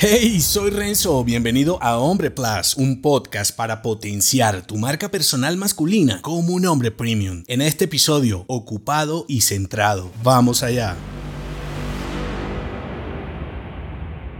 Hey, soy Renzo, bienvenido a Hombre Plus, un podcast para potenciar tu marca personal masculina como un hombre premium. En este episodio, ocupado y centrado. Vamos allá.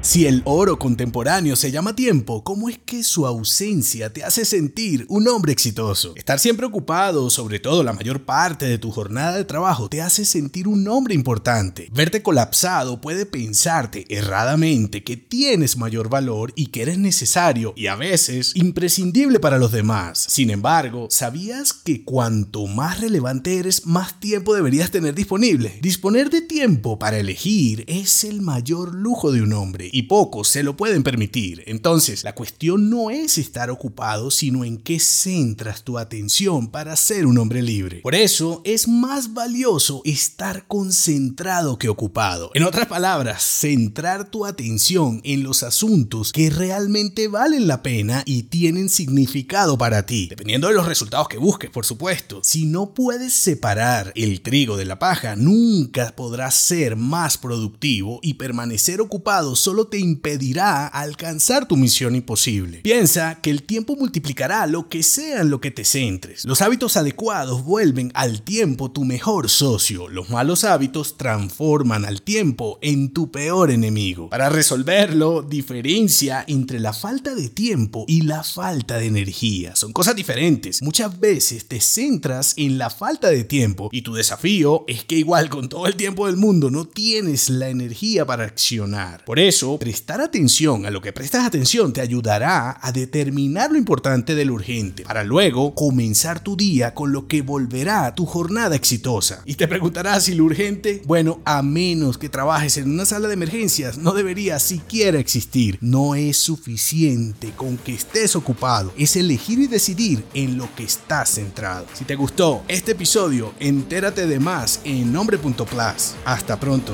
Si el oro contemporáneo se llama tiempo, ¿cómo es que su ausencia te hace sentir un hombre exitoso? Estar siempre ocupado, sobre todo la mayor parte de tu jornada de trabajo, te hace sentir un hombre importante. Verte colapsado puede pensarte erradamente que tienes mayor valor y que eres necesario y a veces imprescindible para los demás. Sin embargo, ¿sabías que cuanto más relevante eres, más tiempo deberías tener disponible? Disponer de tiempo para elegir es el mayor lujo de un hombre y pocos se lo pueden permitir. Entonces, la cuestión no es estar ocupado, sino en qué centras tu atención para ser un hombre libre. Por eso, es más valioso estar concentrado que ocupado. En otras palabras, centrar tu atención en los asuntos que realmente valen la pena y tienen significado para ti, dependiendo de los resultados que busques, por supuesto. Si no puedes separar el trigo de la paja, nunca podrás ser más productivo y permanecer ocupado solo te impedirá alcanzar tu misión imposible. Piensa que el tiempo multiplicará lo que sea en lo que te centres. Los hábitos adecuados vuelven al tiempo tu mejor socio. Los malos hábitos transforman al tiempo en tu peor enemigo. Para resolverlo, diferencia entre la falta de tiempo y la falta de energía. Son cosas diferentes. Muchas veces te centras en la falta de tiempo y tu desafío es que igual con todo el tiempo del mundo no tienes la energía para accionar. Por eso, prestar atención a lo que prestas atención te ayudará a determinar lo importante de lo urgente, para luego comenzar tu día con lo que volverá tu jornada exitosa. Y te preguntarás si lo urgente, bueno, a menos que trabajes en una sala de emergencias, no debería siquiera existir. No es suficiente con que estés ocupado, es elegir y decidir en lo que estás centrado. Si te gustó este episodio, entérate de más en nombre.plus. Hasta pronto.